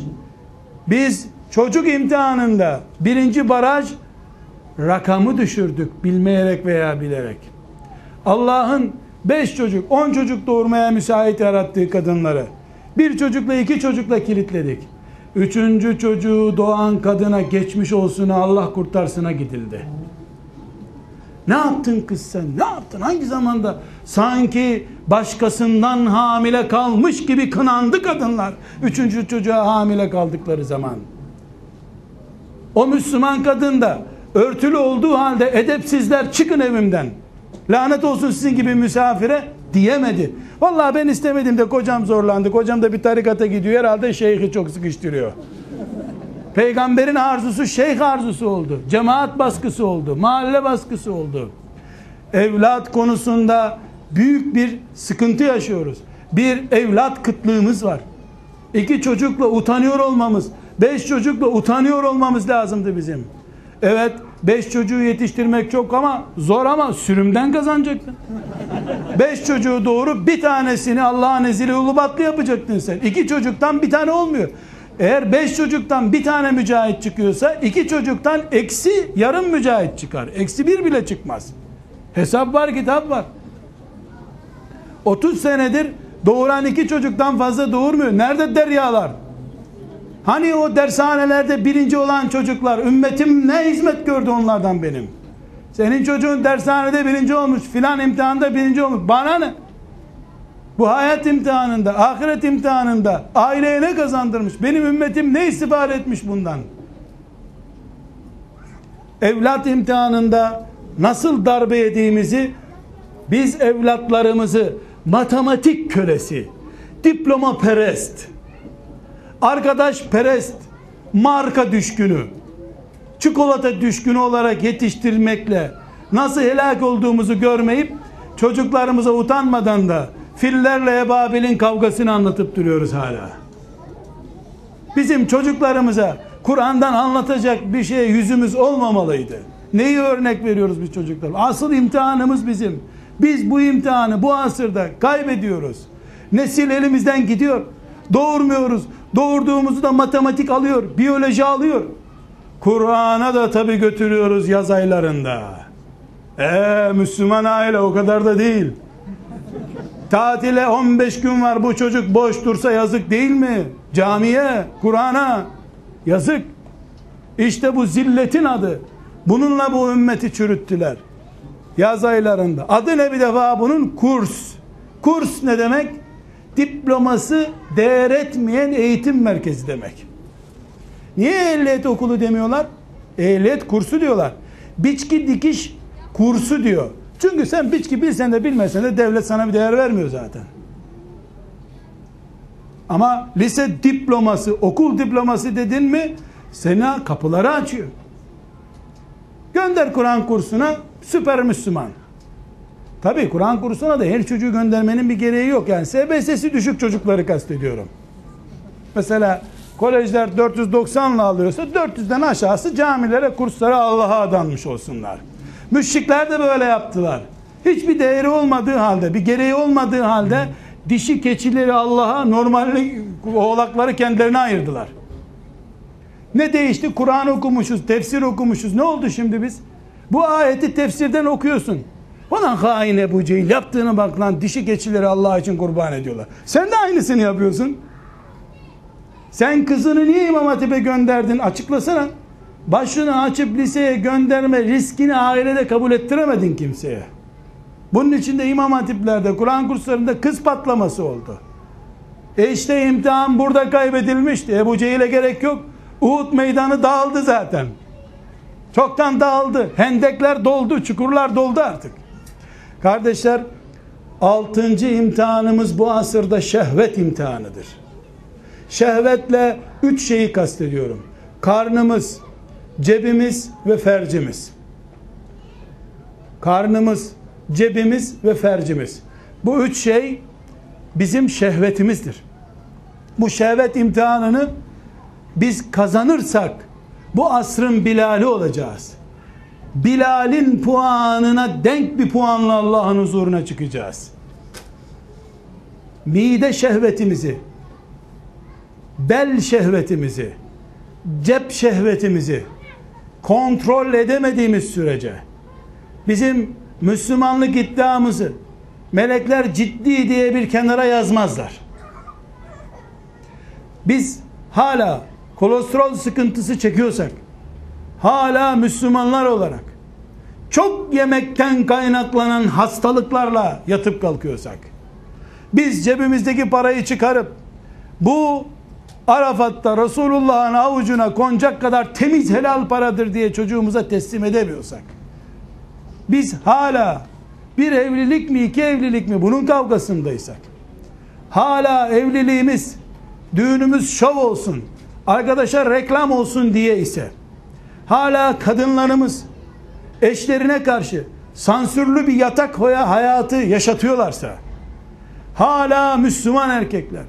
Biz çocuk imtihanında birinci baraj rakamı düşürdük bilmeyerek veya bilerek. Allah'ın beş çocuk, on çocuk doğurmaya müsait yarattığı kadınları bir çocukla iki çocukla kilitledik. Üçüncü çocuğu doğan kadına geçmiş olsun Allah kurtarsına gidildi. Ne yaptın kız sen? Ne yaptın? Hangi zamanda? Sanki başkasından hamile kalmış gibi kınandı kadınlar. Üçüncü çocuğa hamile kaldıkları zaman. O Müslüman kadın da örtülü olduğu halde edepsizler çıkın evimden. Lanet olsun sizin gibi misafire diyemedi. Vallahi ben istemedim de kocam zorlandı. Kocam da bir tarikata gidiyor. Herhalde şeyhi çok sıkıştırıyor. Peygamberin arzusu şeyh arzusu oldu. Cemaat baskısı oldu. Mahalle baskısı oldu. Evlat konusunda büyük bir sıkıntı yaşıyoruz. Bir evlat kıtlığımız var. İki çocukla utanıyor olmamız, beş çocukla utanıyor olmamız lazımdı bizim. Evet, beş çocuğu yetiştirmek çok ama zor ama sürümden kazanacaktın. beş çocuğu doğru bir tanesini Allah'ın izniyle ulubatlı yapacaktın sen. İki çocuktan bir tane olmuyor. Eğer beş çocuktan bir tane mücahit çıkıyorsa iki çocuktan eksi yarım mücahit çıkar. Eksi bir bile çıkmaz. Hesap var kitap var. 30 senedir doğuran iki çocuktan fazla doğurmuyor. Nerede deryalar? Hani o dershanelerde birinci olan çocuklar ümmetim ne hizmet gördü onlardan benim. Senin çocuğun dershanede birinci olmuş filan imtihanda birinci olmuş. Bana ne? Bu hayat imtihanında, ahiret imtihanında aileye ne kazandırmış? Benim ümmetim ne istifade etmiş bundan? Evlat imtihanında nasıl darbe yediğimizi biz evlatlarımızı matematik kölesi, diploma perest, arkadaş perest, marka düşkünü, çikolata düşkünü olarak yetiştirmekle nasıl helak olduğumuzu görmeyip çocuklarımıza utanmadan da fillerle Ebabil'in kavgasını anlatıp duruyoruz hala. Bizim çocuklarımıza Kur'an'dan anlatacak bir şeye yüzümüz olmamalıydı. Neyi örnek veriyoruz biz çocuklar? Asıl imtihanımız bizim. Biz bu imtihanı bu asırda kaybediyoruz. Nesil elimizden gidiyor. Doğurmuyoruz. Doğurduğumuzu da matematik alıyor, biyoloji alıyor. Kur'an'a da tabi götürüyoruz yaz aylarında. Eee Müslüman aile o kadar da değil. Tatile 15 gün var bu çocuk boş dursa yazık değil mi? Camiye, Kur'an'a yazık. İşte bu zilletin adı. Bununla bu ümmeti çürüttüler. Yaz aylarında. Adı ne bir defa bunun? Kurs. Kurs ne demek? Diploması değer etmeyen eğitim merkezi demek. Niye ehliyet okulu demiyorlar? Ehliyet kursu diyorlar. Biçki dikiş kursu diyor. Çünkü sen biçki bilsen de bilmesen de devlet sana bir değer vermiyor zaten. Ama lise diploması, okul diploması dedin mi sana kapıları açıyor. Gönder Kur'an kursuna süper Müslüman. Tabi Kur'an kursuna da her çocuğu göndermenin bir gereği yok. Yani SBS'si düşük çocukları kastediyorum. Mesela kolejler 490 ile alıyorsa 400'den aşağısı camilere, kurslara Allah'a adanmış olsunlar. Müşrikler de böyle yaptılar. Hiçbir değeri olmadığı halde, bir gereği olmadığı halde dişi keçileri Allah'a, normalde oğlakları kendilerine ayırdılar. Ne değişti? Kur'an okumuşuz, tefsir okumuşuz. Ne oldu şimdi biz? Bu ayeti tefsirden okuyorsun. Ulan hain Ebu Cehil yaptığını bak lan dişi keçileri Allah için kurban ediyorlar. Sen de aynısını yapıyorsun. Sen kızını niye İmam Hatip'e gönderdin? Açıklasana. Başını açıp liseye gönderme riskini ailede kabul ettiremedin kimseye. Bunun için de İmam Hatip'lerde, Kur'an kurslarında kız patlaması oldu. E işte imtihan burada kaybedilmişti. Ebu Cehil'e gerek yok. Uhud meydanı dağıldı zaten. Çoktan dağıldı. Hendekler doldu, çukurlar doldu artık. Kardeşler, altıncı imtihanımız bu asırda şehvet imtihanıdır. Şehvetle üç şeyi kastediyorum. Karnımız, cebimiz ve fercimiz. Karnımız, cebimiz ve fercimiz. Bu üç şey bizim şehvetimizdir. Bu şehvet imtihanını biz kazanırsak bu asrın Bilal'i olacağız. Bilal'in puanına denk bir puanla Allah'ın huzuruna çıkacağız. Mide şehvetimizi, bel şehvetimizi, cep şehvetimizi kontrol edemediğimiz sürece bizim Müslümanlık iddiamızı melekler ciddi diye bir kenara yazmazlar. Biz hala kolesterol sıkıntısı çekiyorsak hala Müslümanlar olarak çok yemekten kaynaklanan hastalıklarla yatıp kalkıyorsak biz cebimizdeki parayı çıkarıp bu Arafat'ta Resulullah'ın avucuna konacak kadar temiz helal paradır diye çocuğumuza teslim edemiyorsak biz hala bir evlilik mi iki evlilik mi bunun kavgasındaysak hala evliliğimiz düğünümüz şov olsun arkadaşa reklam olsun diye ise hala kadınlarımız eşlerine karşı sansürlü bir yatak hayatı yaşatıyorlarsa hala Müslüman erkekler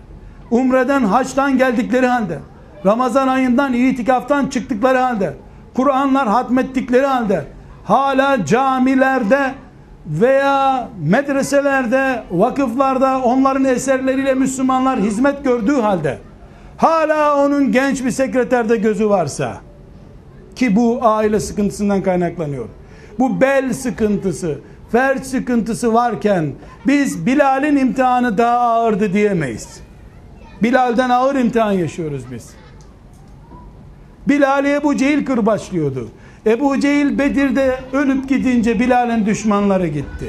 umreden haçtan geldikleri halde Ramazan ayından itikaftan çıktıkları halde Kur'anlar hatmettikleri halde hala camilerde veya medreselerde, vakıflarda onların eserleriyle Müslümanlar hizmet gördüğü halde hala onun genç bir sekreterde gözü varsa ki bu aile sıkıntısından kaynaklanıyor. Bu bel sıkıntısı, ferç sıkıntısı varken biz Bilal'in imtihanı daha ağırdı diyemeyiz. Bilal'den ağır imtihan yaşıyoruz biz. Bilal'i Ebu Cehil kırbaçlıyordu. Ebu Cehil Bedir'de ölüp gidince Bilal'in düşmanları gitti.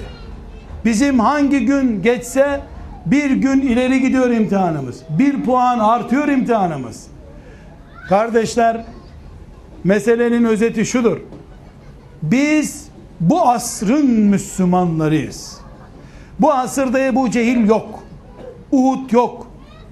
Bizim hangi gün geçse bir gün ileri gidiyor imtihanımız. Bir puan artıyor imtihanımız. Kardeşler meselenin özeti şudur. Biz bu asrın Müslümanlarıyız. Bu asırda Ebu Cehil yok. Uhud yok.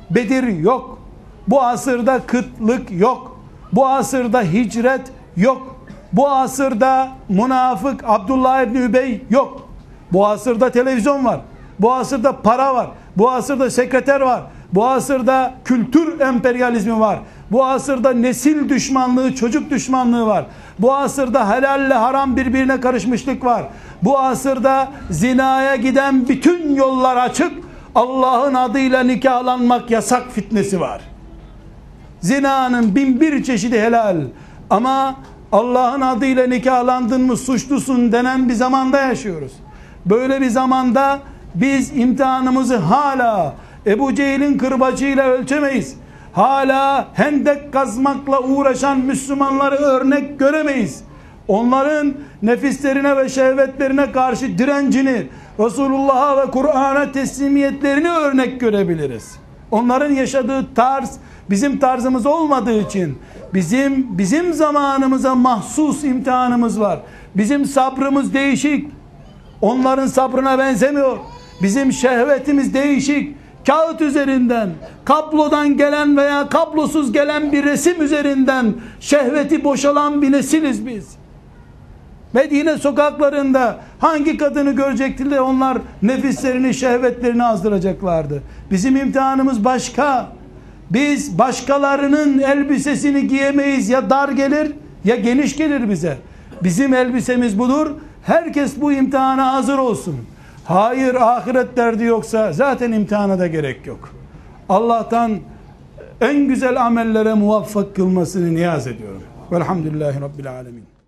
Bedir yok. Bu asırda kıtlık yok. Bu asırda hicret yok. Bu asırda münafık Abdullah İbni Übey yok. Bu asırda televizyon var. Bu asırda para var. Bu asırda sekreter var. Bu asırda kültür emperyalizmi var. Bu asırda nesil düşmanlığı, çocuk düşmanlığı var. Bu asırda helalle haram birbirine karışmışlık var. Bu asırda zinaya giden bütün yollar açık. Allah'ın adıyla nikahlanmak yasak fitnesi var. Zinanın bin bir çeşidi helal. Ama Allah'ın adıyla nikahlandın mı suçlusun denen bir zamanda yaşıyoruz. Böyle bir zamanda biz imtihanımızı hala Ebu Cehil'in kırbacıyla ölçemeyiz. Hala hendek kazmakla uğraşan Müslümanları örnek göremeyiz. Onların nefislerine ve şehvetlerine karşı direncini, Resulullah'a ve Kur'an'a teslimiyetlerini örnek görebiliriz. Onların yaşadığı tarz bizim tarzımız olmadığı için bizim bizim zamanımıza mahsus imtihanımız var. Bizim sabrımız değişik. Onların sabrına benzemiyor. Bizim şehvetimiz değişik. Kağıt üzerinden, kablodan gelen veya kablosuz gelen bir resim üzerinden şehveti boşalan bir nesiliz biz. Medine sokaklarında Hangi kadını görecekti de onlar nefislerini, şehvetlerini azdıracaklardı. Bizim imtihanımız başka. Biz başkalarının elbisesini giyemeyiz. Ya dar gelir ya geniş gelir bize. Bizim elbisemiz budur. Herkes bu imtihana hazır olsun. Hayır ahiret derdi yoksa zaten imtihana da gerek yok. Allah'tan en güzel amellere muvaffak kılmasını niyaz ediyorum. Velhamdülillahi Rabbil Alemin.